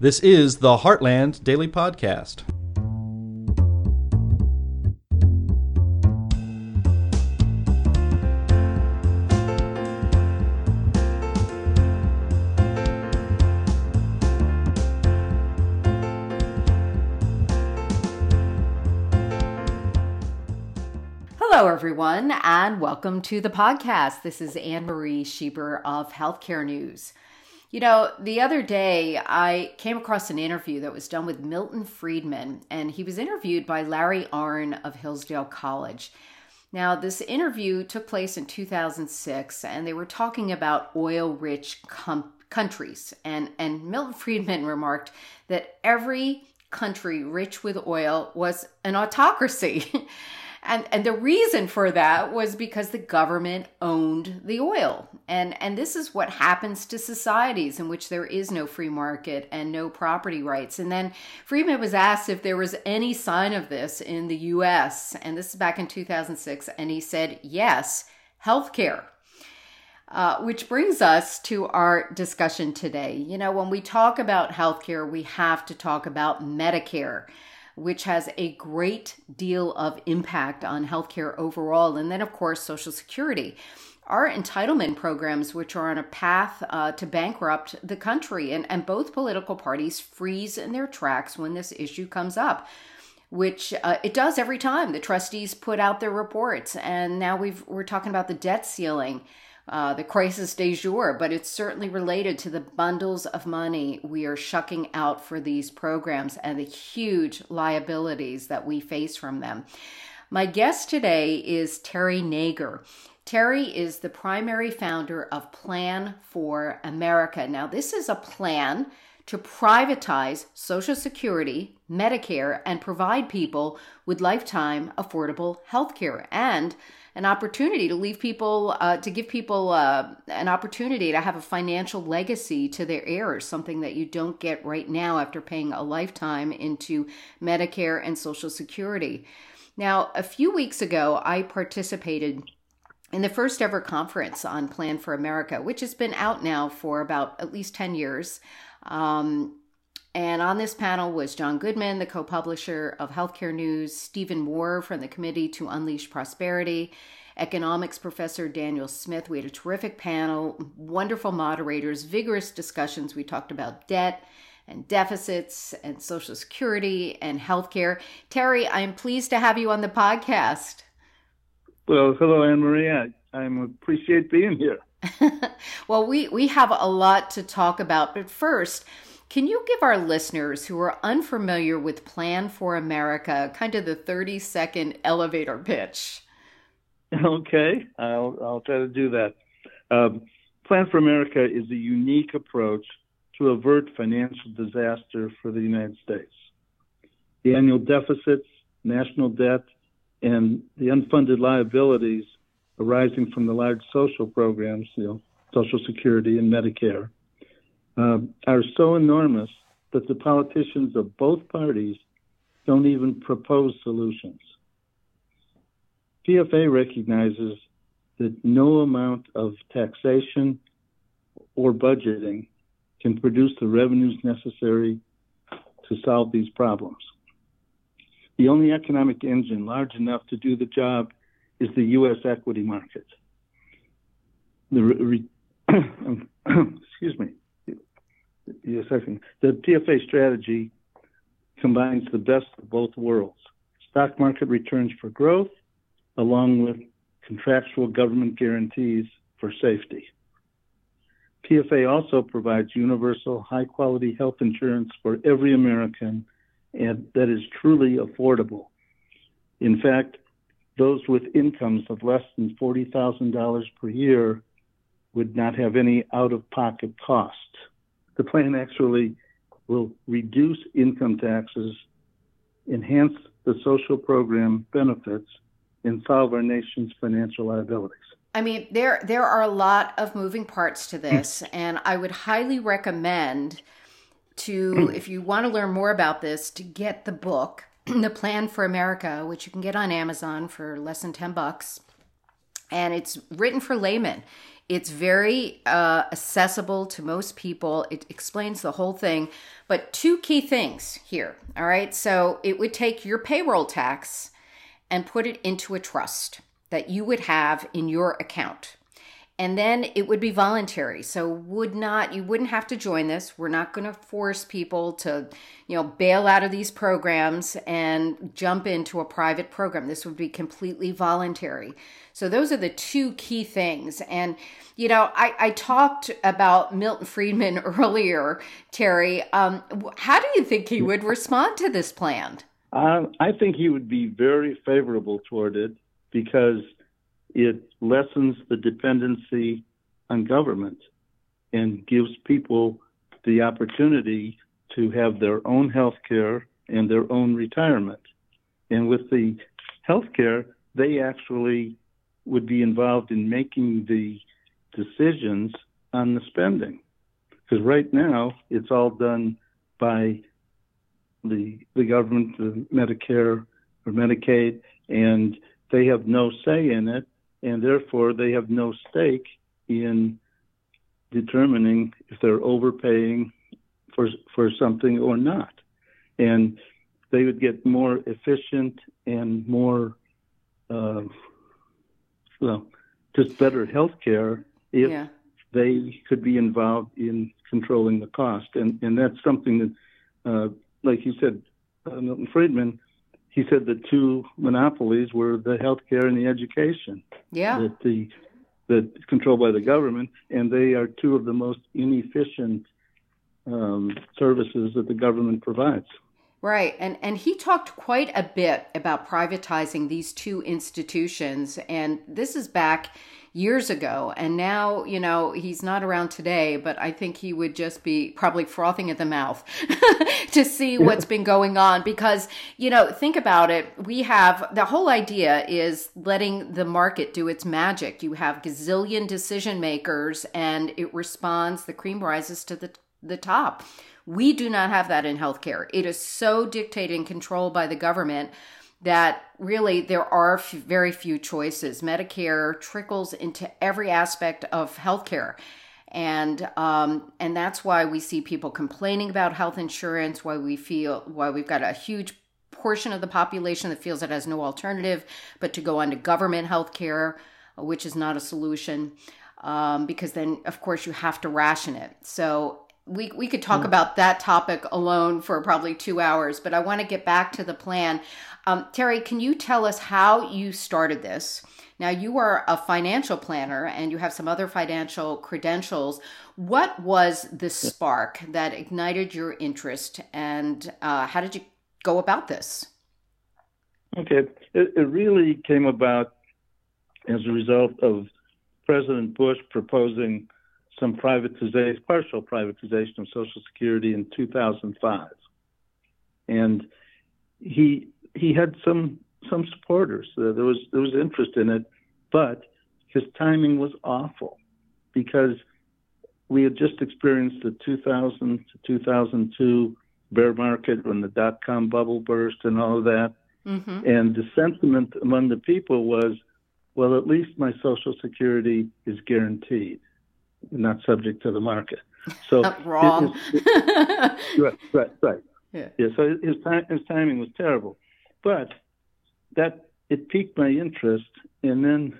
This is the Heartland Daily Podcast. Hello, everyone, and welcome to the podcast. This is Anne Marie Schieber of Healthcare News. You know, the other day I came across an interview that was done with Milton Friedman, and he was interviewed by Larry Arnn of Hillsdale College. Now, this interview took place in 2006, and they were talking about oil rich com- countries. And, and Milton Friedman remarked that every country rich with oil was an autocracy. And and the reason for that was because the government owned the oil. And and this is what happens to societies in which there is no free market and no property rights. And then Friedman was asked if there was any sign of this in the US, and this is back in 2006, and he said, "Yes, healthcare." Uh, which brings us to our discussion today. You know, when we talk about healthcare, we have to talk about Medicare which has a great deal of impact on healthcare overall. And then, of course, Social Security. Our entitlement programs, which are on a path uh, to bankrupt the country, and, and both political parties freeze in their tracks when this issue comes up which uh, it does every time the trustees put out their reports. And now we've, we're talking about the debt ceiling uh, the crisis de jour, but it's certainly related to the bundles of money we are shucking out for these programs and the huge liabilities that we face from them. My guest today is Terry Nager. Terry is the primary founder of Plan for America. Now, this is a plan to privatize Social Security, Medicare, and provide people with lifetime affordable health care. And an opportunity to leave people uh, to give people uh, an opportunity to have a financial legacy to their heirs something that you don't get right now after paying a lifetime into medicare and social security. Now a few weeks ago i participated in the first ever conference on plan for america which has been out now for about at least 10 years. Um, and on this panel was John Goodman, the co publisher of Healthcare News, Stephen Moore from the Committee to Unleash Prosperity, economics professor Daniel Smith. We had a terrific panel, wonderful moderators, vigorous discussions. We talked about debt and deficits and Social Security and healthcare. Terry, I am pleased to have you on the podcast. Well, hello, Anne Marie. I, I appreciate being here. well, we, we have a lot to talk about, but first, can you give our listeners who are unfamiliar with Plan for America kind of the 30 second elevator pitch? Okay, I'll, I'll try to do that. Um, Plan for America is a unique approach to avert financial disaster for the United States. The annual deficits, national debt, and the unfunded liabilities arising from the large social programs, you know, Social Security and Medicare, uh, are so enormous that the politicians of both parties don't even propose solutions. PFA recognizes that no amount of taxation or budgeting can produce the revenues necessary to solve these problems. The only economic engine large enough to do the job is the U.S. equity market. The re- excuse me. Yes, second. The PFA strategy combines the best of both worlds: stock market returns for growth, along with contractual government guarantees for safety. PFA also provides universal, high quality health insurance for every American and that is truly affordable. In fact, those with incomes of less than $40,000 per year would not have any out of pocket cost. The plan actually will reduce income taxes, enhance the social program benefits, and solve our nation's financial liabilities. I mean, there there are a lot of moving parts to this, hmm. and I would highly recommend to, hmm. if you want to learn more about this, to get the book, The Plan for America, which you can get on Amazon for less than ten bucks, and it's written for laymen. It's very uh, accessible to most people. It explains the whole thing. But two key things here. All right. So it would take your payroll tax and put it into a trust that you would have in your account and then it would be voluntary. So would not you wouldn't have to join this. We're not going to force people to you know bail out of these programs and jump into a private program. This would be completely voluntary. So those are the two key things. And you know i, I talked about milton friedman earlier terry. Um, how do you think he would respond to this plan? Uh, i think he would be very favorable toward it because it lessens the dependency on government and gives people the opportunity to have their own health care and their own retirement. And with the health care, they actually would be involved in making the decisions on the spending. Because right now, it's all done by the, the government, the Medicare or Medicaid, and they have no say in it and therefore they have no stake in determining if they're overpaying for for something or not. And they would get more efficient and more, uh, well, just better health care if yeah. they could be involved in controlling the cost. And and that's something that, uh, like you said, uh, Milton Friedman he said the two monopolies were the healthcare and the education. Yeah. That the that controlled by the government, and they are two of the most inefficient um, services that the government provides. Right. And and he talked quite a bit about privatizing these two institutions and this is back years ago and now, you know, he's not around today, but I think he would just be probably frothing at the mouth to see what's been going on because, you know, think about it, we have the whole idea is letting the market do its magic. You have gazillion decision makers and it responds the cream rises to the the top we do not have that in healthcare. It is so dictated and controlled by the government that really there are f- very few choices. Medicare trickles into every aspect of healthcare. And um, and that's why we see people complaining about health insurance. Why we feel why we've got a huge portion of the population that feels it has no alternative but to go on to government health care, which is not a solution. Um, because then, of course, you have to ration it. So we we could talk mm. about that topic alone for probably two hours, but I want to get back to the plan. Um, Terry, can you tell us how you started this? Now, you are a financial planner and you have some other financial credentials. What was the spark that ignited your interest, and uh, how did you go about this? Okay, it, it really came about as a result of President Bush proposing some privatization, partial privatization of Social Security in 2005, and he he had some some supporters. Uh, there was there was interest in it, but his timing was awful because we had just experienced the 2000 to 2002 bear market when the dot com bubble burst and all of that. Mm-hmm. And the sentiment among the people was, well, at least my Social Security is guaranteed not subject to the market. So wrong. right, right, right. Yeah. yeah. So his time, his timing was terrible, but that it piqued my interest. And then,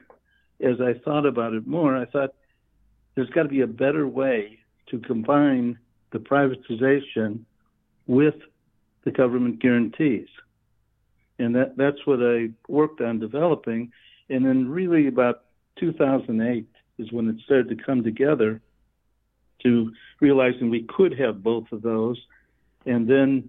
as I thought about it more, I thought there's got to be a better way to combine the privatization with the government guarantees. And that, that's what I worked on developing. And then, really, about 2008, is when it started to come together to realizing we could have both of those and then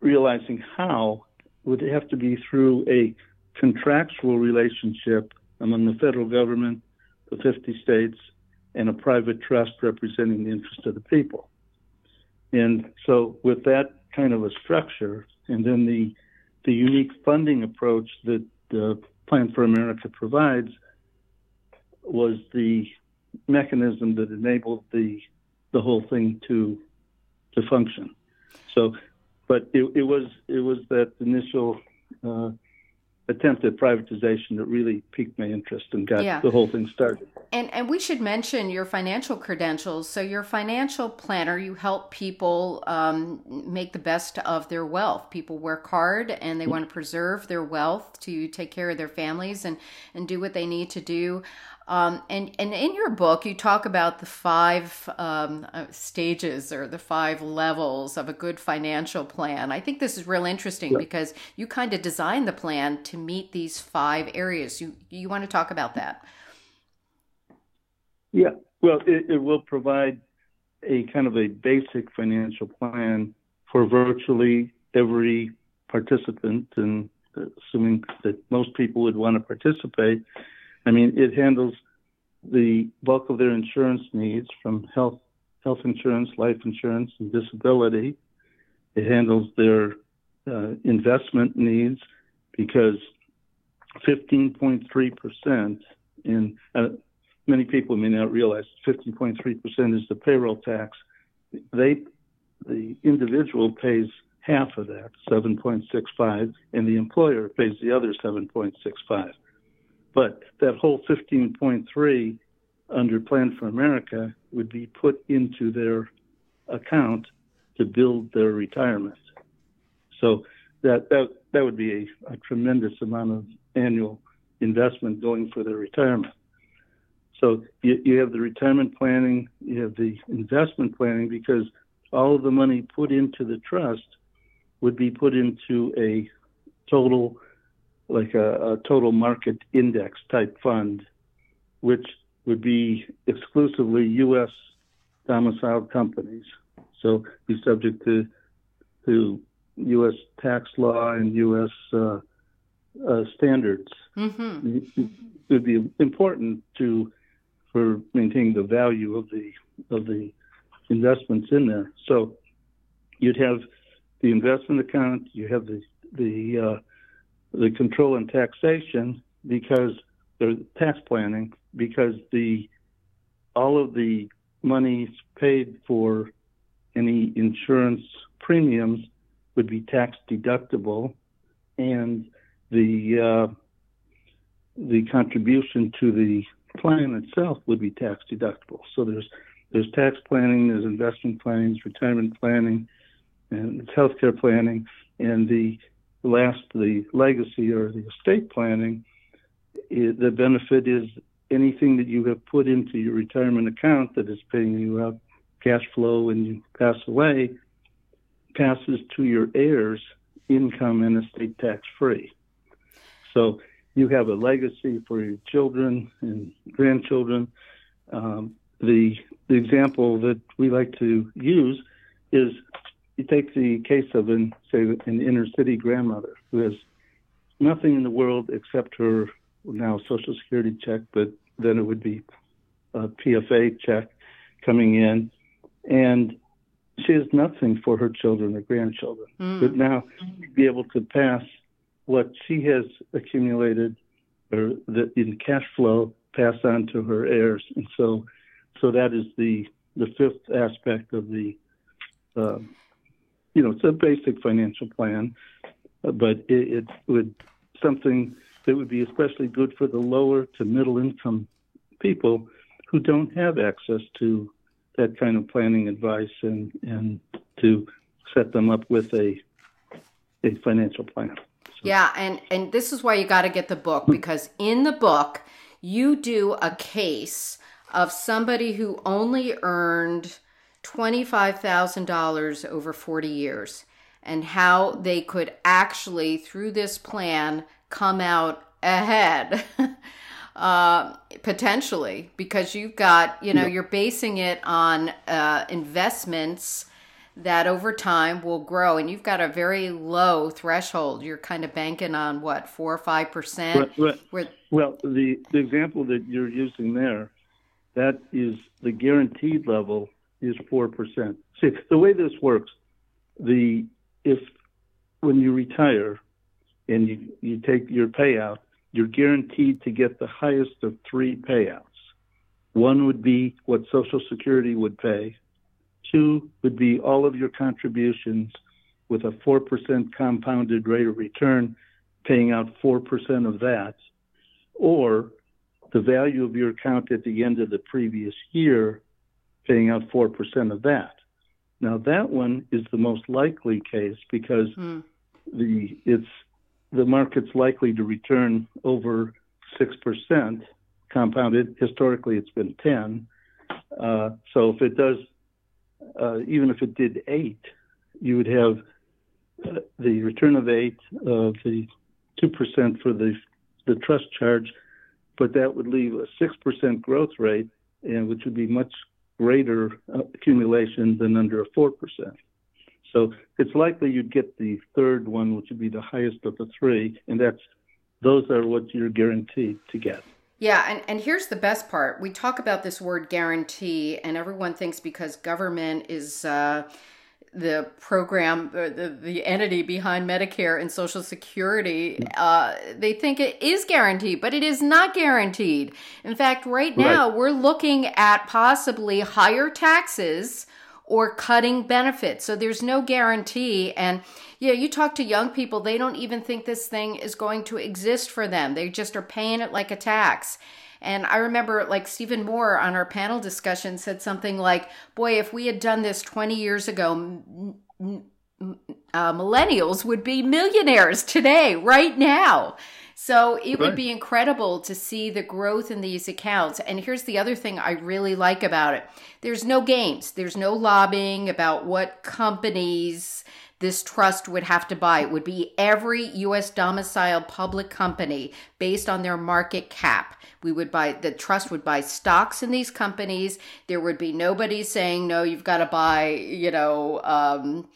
realizing how would have to be through a contractual relationship among the federal government, the 50 states, and a private trust representing the interest of the people. And so, with that kind of a structure, and then the the unique funding approach that the Plan for America provides, was the mechanism that enabled the the whole thing to to function. So, but it, it was it was that initial uh, attempt at privatization that really piqued my interest and got yeah. the whole thing started. And and we should mention your financial credentials. So you're a financial planner. You help people um, make the best of their wealth. People work hard and they want to preserve their wealth to take care of their families and and do what they need to do. Um, and, and in your book, you talk about the five um, uh, stages or the five levels of a good financial plan. I think this is real interesting yeah. because you kind of designed the plan to meet these five areas. You, you want to talk about that? Yeah, well, it, it will provide a kind of a basic financial plan for virtually every participant, and assuming that most people would want to participate I mean, it handles the bulk of their insurance needs from health health insurance, life insurance, and disability. It handles their uh, investment needs because 15.3% in uh, many people may not realize 15.3% is the payroll tax. They the individual pays half of that, 7.65, and the employer pays the other 7.65. But that whole 15.3 under Plan for America would be put into their account to build their retirement. So that that that would be a, a tremendous amount of annual investment going for their retirement. So you, you have the retirement planning, you have the investment planning because all of the money put into the trust would be put into a total like a, a total market index type fund, which would be exclusively U.S. domiciled companies. So be subject to to U.S. tax law and U.S. Uh, uh, standards. Mm-hmm. It would be important to for maintaining the value of the of the investments in there. So you'd have the investment account, you have the the uh, the control and taxation because the tax planning because the all of the monies paid for any insurance premiums would be tax deductible and the uh, the contribution to the plan itself would be tax deductible. So there's there's tax planning, there's investment planning, retirement planning, and healthcare planning, and the last the legacy or the estate planning, it, the benefit is anything that you have put into your retirement account that is paying you out cash flow when you pass away passes to your heirs income and estate tax free. So you have a legacy for your children and grandchildren. Um, the the example that we like to use is you take the case of an say an inner city grandmother who has nothing in the world except her now social security check, but then it would be a PFA check coming in, and she has nothing for her children or grandchildren. Mm. But now be able to pass what she has accumulated or the in cash flow pass on to her heirs, and so so that is the the fifth aspect of the uh, you know, it's a basic financial plan, but it, it would something that would be especially good for the lower to middle income people who don't have access to that kind of planning advice and and to set them up with a a financial plan. So. Yeah, and and this is why you got to get the book because in the book you do a case of somebody who only earned $25,000 over 40 years and how they could actually, through this plan, come out ahead. uh, potentially, because you've got, you know, you're basing it on uh, investments that over time will grow and you've got a very low threshold. You're kind of banking on what four or five percent? Well the, the example that you're using there that is the guaranteed level is 4%. See, the way this works, the if when you retire and you, you take your payout, you're guaranteed to get the highest of three payouts. One would be what Social Security would pay. Two would be all of your contributions with a 4% compounded rate of return paying out 4% of that, or the value of your account at the end of the previous year, paying out 4% of that. Now, that one is the most likely case because hmm. the it's the market's likely to return over 6% compounded. Historically, it's been 10. Uh, so if it does, uh, even if it did 8, you would have uh, the return of 8 of the 2% for the, the trust charge, but that would leave a 6% growth rate, and which would be much greater uh, accumulation than under a 4%. So it's likely you'd get the third one, which would be the highest of the three, and that's those are what you're guaranteed to get. Yeah, and, and here's the best part. We talk about this word guarantee, and everyone thinks because government is uh, the program, the, the entity behind Medicare and Social Security, uh, they think it is guaranteed, but it is not guaranteed. In fact, right now, right. we're looking at possibly higher taxes or cutting benefits. So there's no guarantee. And yeah, you talk to young people, they don't even think this thing is going to exist for them. They just are paying it like a tax. And I remember like Stephen Moore on our panel discussion said something like, boy, if we had done this 20 years ago, uh, millennials would be millionaires today, right now. So it right. would be incredible to see the growth in these accounts. And here's the other thing I really like about it there's no games, there's no lobbying about what companies this trust would have to buy. It would be every U.S. domiciled public company based on their market cap. We would buy, the trust would buy stocks in these companies. There would be nobody saying, no, you've got to buy, you know, um,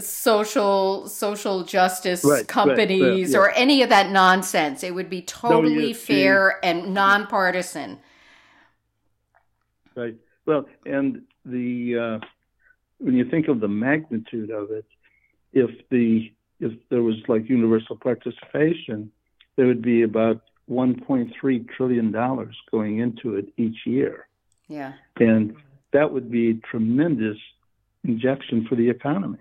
social social justice right, companies right, right, yeah. or any of that nonsense. It would be totally fair and nonpartisan. Right. Well, and the uh, when you think of the magnitude of it, if the if there was like universal participation, there would be about 1.3 trillion dollars going into it each year. Yeah. And that would be a tremendous injection for the economy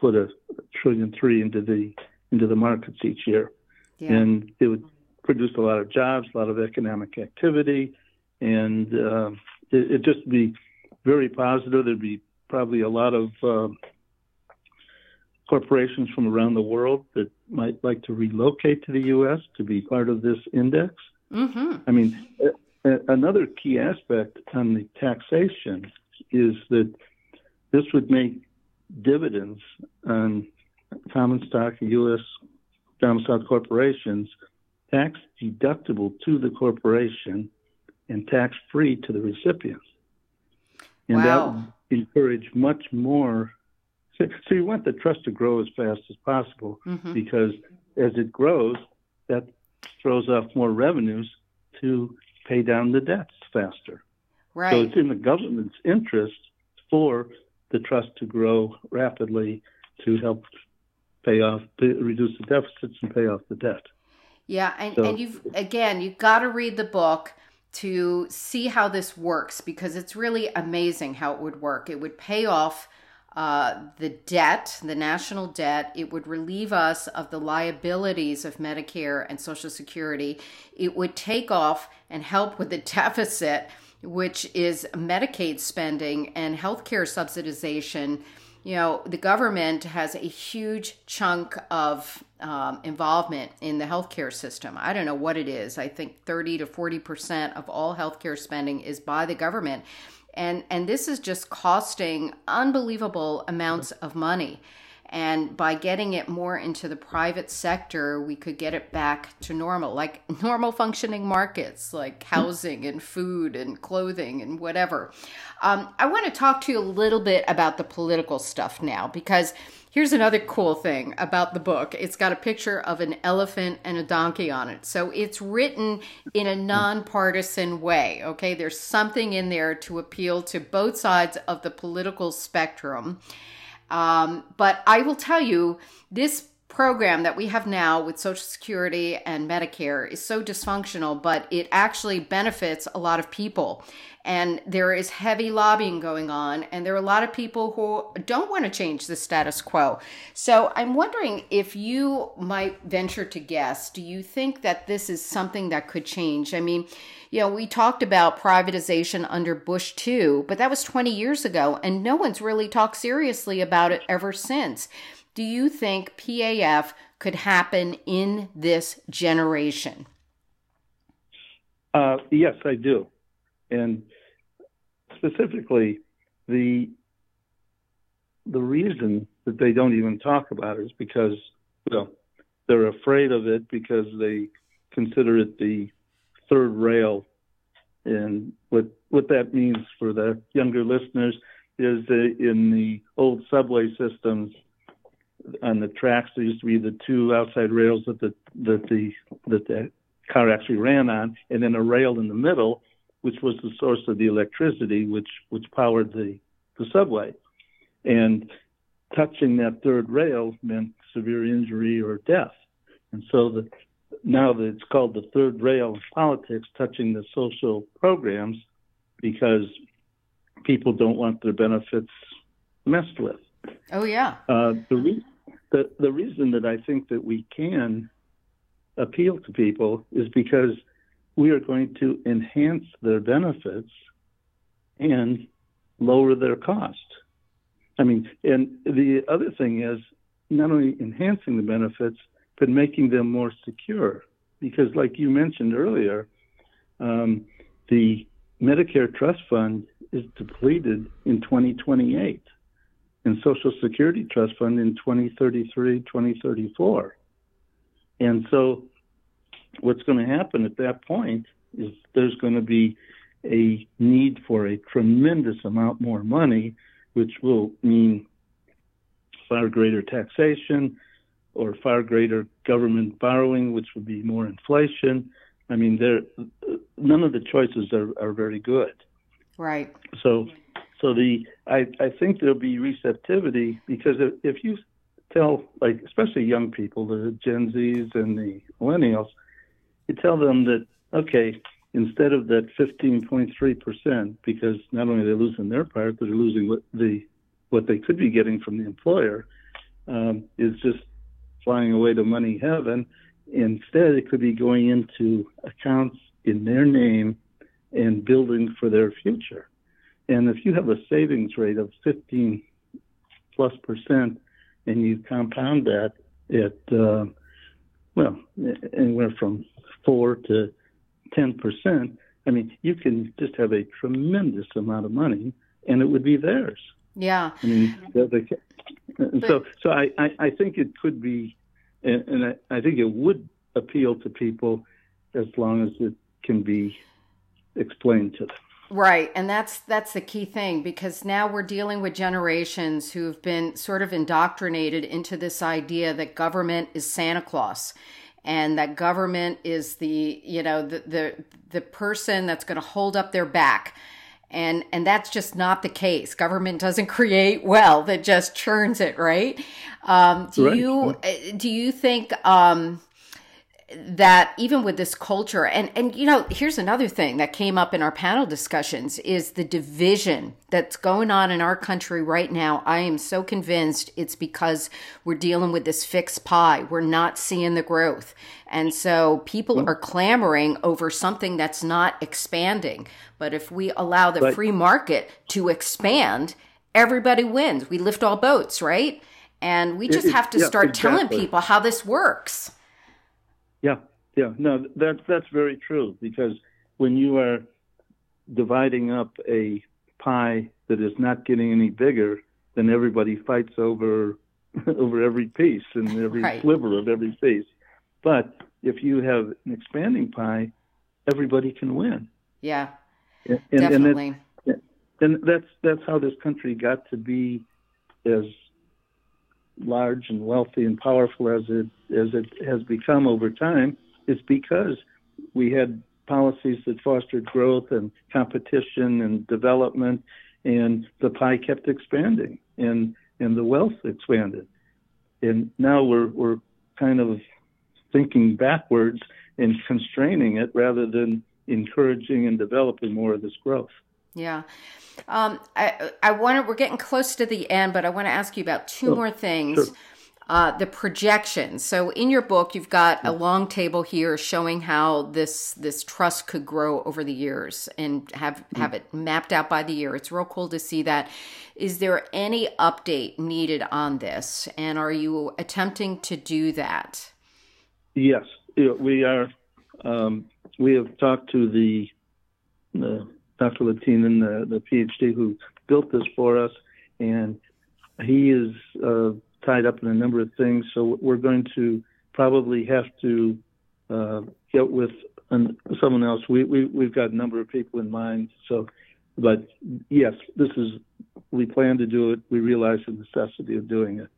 put a trillion three into the into the markets each year, yeah. and it would produce a lot of jobs, a lot of economic activity, and uh, it, would just be very positive. There'd be probably a lot of uh, corporations from around the world that might like to relocate to the U.S. to be part of this index. Mm-hmm. I mean, another key aspect on the taxation is that this would make dividends on common stock U.S. domiciled corporations tax deductible to the corporation and tax free to the recipient. And wow. that would encourage much more. So, so, you want the trust to grow as fast as possible mm-hmm. because as it grows, that throws off more revenues to pay down the debts faster. Right. So it's in the government's interest for the trust to grow rapidly to help pay off, reduce the deficits and pay off the debt. Yeah, and, so, and you've again, you've got to read the book to see how this works because it's really amazing how it would work. It would pay off uh, the debt, the national debt. It would relieve us of the liabilities of Medicare and Social Security. It would take off and help with the deficit which is Medicaid spending and healthcare subsidization, you know, the government has a huge chunk of um, involvement in the healthcare system. I don't know what it is. I think 30 to 40% of all healthcare spending is by the government. And, and this is just costing unbelievable amounts of money. And by getting it more into the private sector, we could get it back to normal, like normal functioning markets, like housing and food and clothing and whatever. Um, I want to talk to you a little bit about the political stuff now, because here's another cool thing about the book it's got a picture of an elephant and a donkey on it. So it's written in a nonpartisan way, okay? There's something in there to appeal to both sides of the political spectrum. Um, but I will tell you, this program that we have now with Social Security and Medicare is so dysfunctional, but it actually benefits a lot of people. And there is heavy lobbying going on, and there are a lot of people who don't want to change the status quo. So I'm wondering if you might venture to guess do you think that this is something that could change? I mean, you know, we talked about privatization under Bush too, but that was 20 years ago, and no one's really talked seriously about it ever since. Do you think PAF could happen in this generation? Uh, yes, I do. And specifically, the the reason that they don't even talk about it is because well, they're afraid of it because they consider it the third rail. And what what that means for the younger listeners is that in the old subway systems on the tracks there used to be the two outside rails that the that the that the car actually ran on, and then a rail in the middle, which was the source of the electricity which which powered the the subway. And touching that third rail meant severe injury or death. And so the now that it's called the third rail of politics, touching the social programs, because people don't want their benefits messed with. Oh yeah. Uh, the, re- the the reason that I think that we can appeal to people is because we are going to enhance their benefits and lower their cost. I mean, and the other thing is not only enhancing the benefits, but making them more secure. Because, like you mentioned earlier, um, the Medicare Trust Fund is depleted in 2028, and Social Security Trust Fund in 2033, 2034. And so, what's going to happen at that point is there's going to be a need for a tremendous amount more money, which will mean far greater taxation, or far greater government borrowing, which would be more inflation. I mean, there none of the choices are, are very good. Right. So, so the I, I think there'll be receptivity because if, if you tell like especially young people, the Gen Zs and the millennials, you tell them that okay, instead of that 15.3 percent, because not only are they losing their part, but they're losing what the what they could be getting from the employer, um, is just flying away to money heaven. Instead, it could be going into accounts in their name and building for their future. And if you have a savings rate of 15 plus percent and you compound that at, uh, well, anywhere from 4 to 10 percent, I mean, you can just have a tremendous amount of money and it would be theirs. Yeah. I mean, but, so, so I, I, I, think it could be, and, and I, I, think it would appeal to people as long as it can be explained to them. Right, and that's that's the key thing because now we're dealing with generations who've been sort of indoctrinated into this idea that government is Santa Claus and that government is the, you know, the the the person that's going to hold up their back and and that's just not the case government doesn't create wealth it just churns it right um, do right. you uh, do you think um, that even with this culture and and you know here's another thing that came up in our panel discussions is the division that's going on in our country right now. I am so convinced it's because we're dealing with this fixed pie. We're not seeing the growth. And so people are clamoring over something that's not expanding. But if we allow the right. free market to expand everybody wins. We lift all boats right? And we just it, have to yeah, start exactly. telling people how this works yeah, yeah. No, that's that's very true because when you are dividing up a pie that is not getting any bigger, then everybody fights over over every piece and every right. sliver of every piece. But if you have an expanding pie, everybody can win. Yeah, and, definitely. And, and that's that's how this country got to be as large and wealthy and powerful as it as it has become over time is because we had policies that fostered growth and competition and development and the pie kept expanding and and the wealth expanded and now we're we're kind of thinking backwards and constraining it rather than encouraging and developing more of this growth. Yeah. Um, I, I want to, we're getting close to the end, but I want to ask you about two oh, more things. Sure. Uh, the projections. So in your book, you've got a long table here showing how this this trust could grow over the years and have mm. have it mapped out by the year. It's real cool to see that. Is there any update needed on this, and are you attempting to do that? Yes, we are. Um, we have talked to the, the Dr. Latinen, the, the PhD who built this for us, and he is uh, tied up in a number of things. So we're going to probably have to uh, get with an, someone else. We, we we've got a number of people in mind. So, but yes, this is we plan to do it. We realize the necessity of doing it,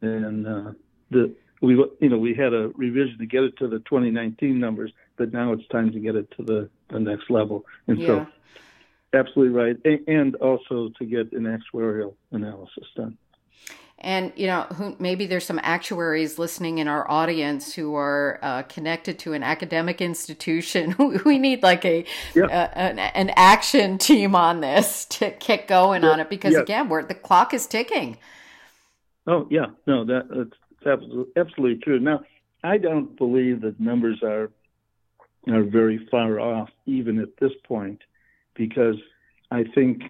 and uh, the we you know we had a revision to get it to the 2019 numbers, but now it's time to get it to the, the next level. And yeah. so, absolutely right, and also to get an actuarial analysis done. And you know, who, maybe there's some actuaries listening in our audience who are uh, connected to an academic institution. we need like a uh, an, an, action team on this to get going on it because again, we're the clock is ticking. Oh yeah, no, that, that's absolutely, absolutely true. Now, I don't believe that numbers are are very far off even at this point, because I think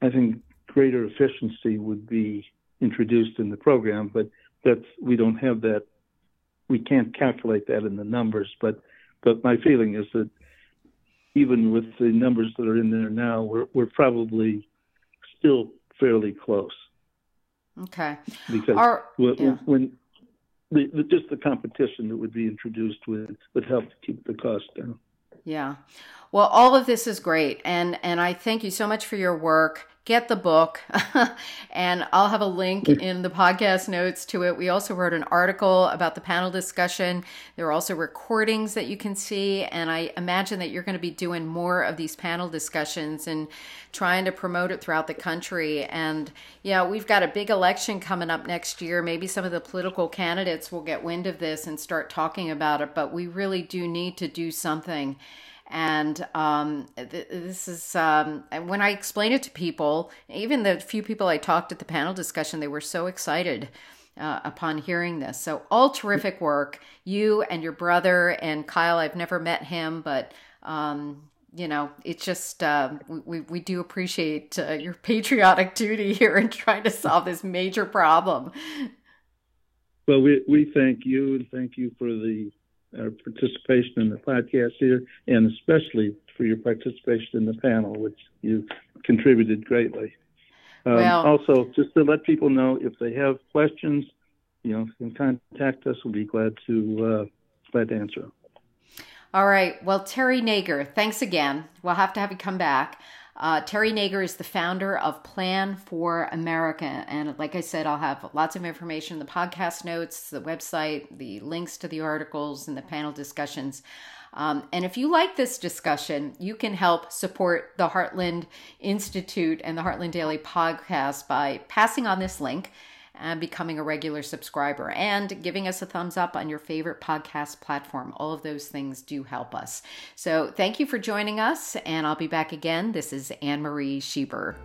I think greater efficiency would be introduced in the program, but that's we don't have that. We can't calculate that in the numbers, but but my feeling is that even with the numbers that are in there now, we're we're probably still fairly close. Okay. Because Our, when, yeah. when the, the, just the competition that would be introduced would would help to keep the cost down. Yeah. Well, all of this is great, and and I thank you so much for your work get the book and I'll have a link in the podcast notes to it. We also wrote an article about the panel discussion. There are also recordings that you can see and I imagine that you're going to be doing more of these panel discussions and trying to promote it throughout the country and yeah, we've got a big election coming up next year. Maybe some of the political candidates will get wind of this and start talking about it, but we really do need to do something and um, th- this is um, when I explain it to people, even the few people I talked at the panel discussion, they were so excited. Uh, upon hearing this. So, all terrific work. You and your brother and Kyle, I've never met him, but um, you know, it's just uh, we we do appreciate uh, your patriotic duty here in trying to solve this major problem. Well, we we thank you and thank you for the our participation in the podcast here, and especially for your participation in the panel, which you contributed greatly. Um, well, also, just to let people know, if they have questions, you know, can contact us. We'll be glad to uh, glad to answer. All right. Well, Terry Nager, thanks again. We'll have to have you come back. Uh, Terry Nager is the founder of Plan for America. And like I said, I'll have lots of information in the podcast notes, the website, the links to the articles, and the panel discussions. Um, and if you like this discussion, you can help support the Heartland Institute and the Heartland Daily podcast by passing on this link and becoming a regular subscriber and giving us a thumbs up on your favorite podcast platform. All of those things do help us. So thank you for joining us, and I'll be back again. This is Anne Marie Schieber.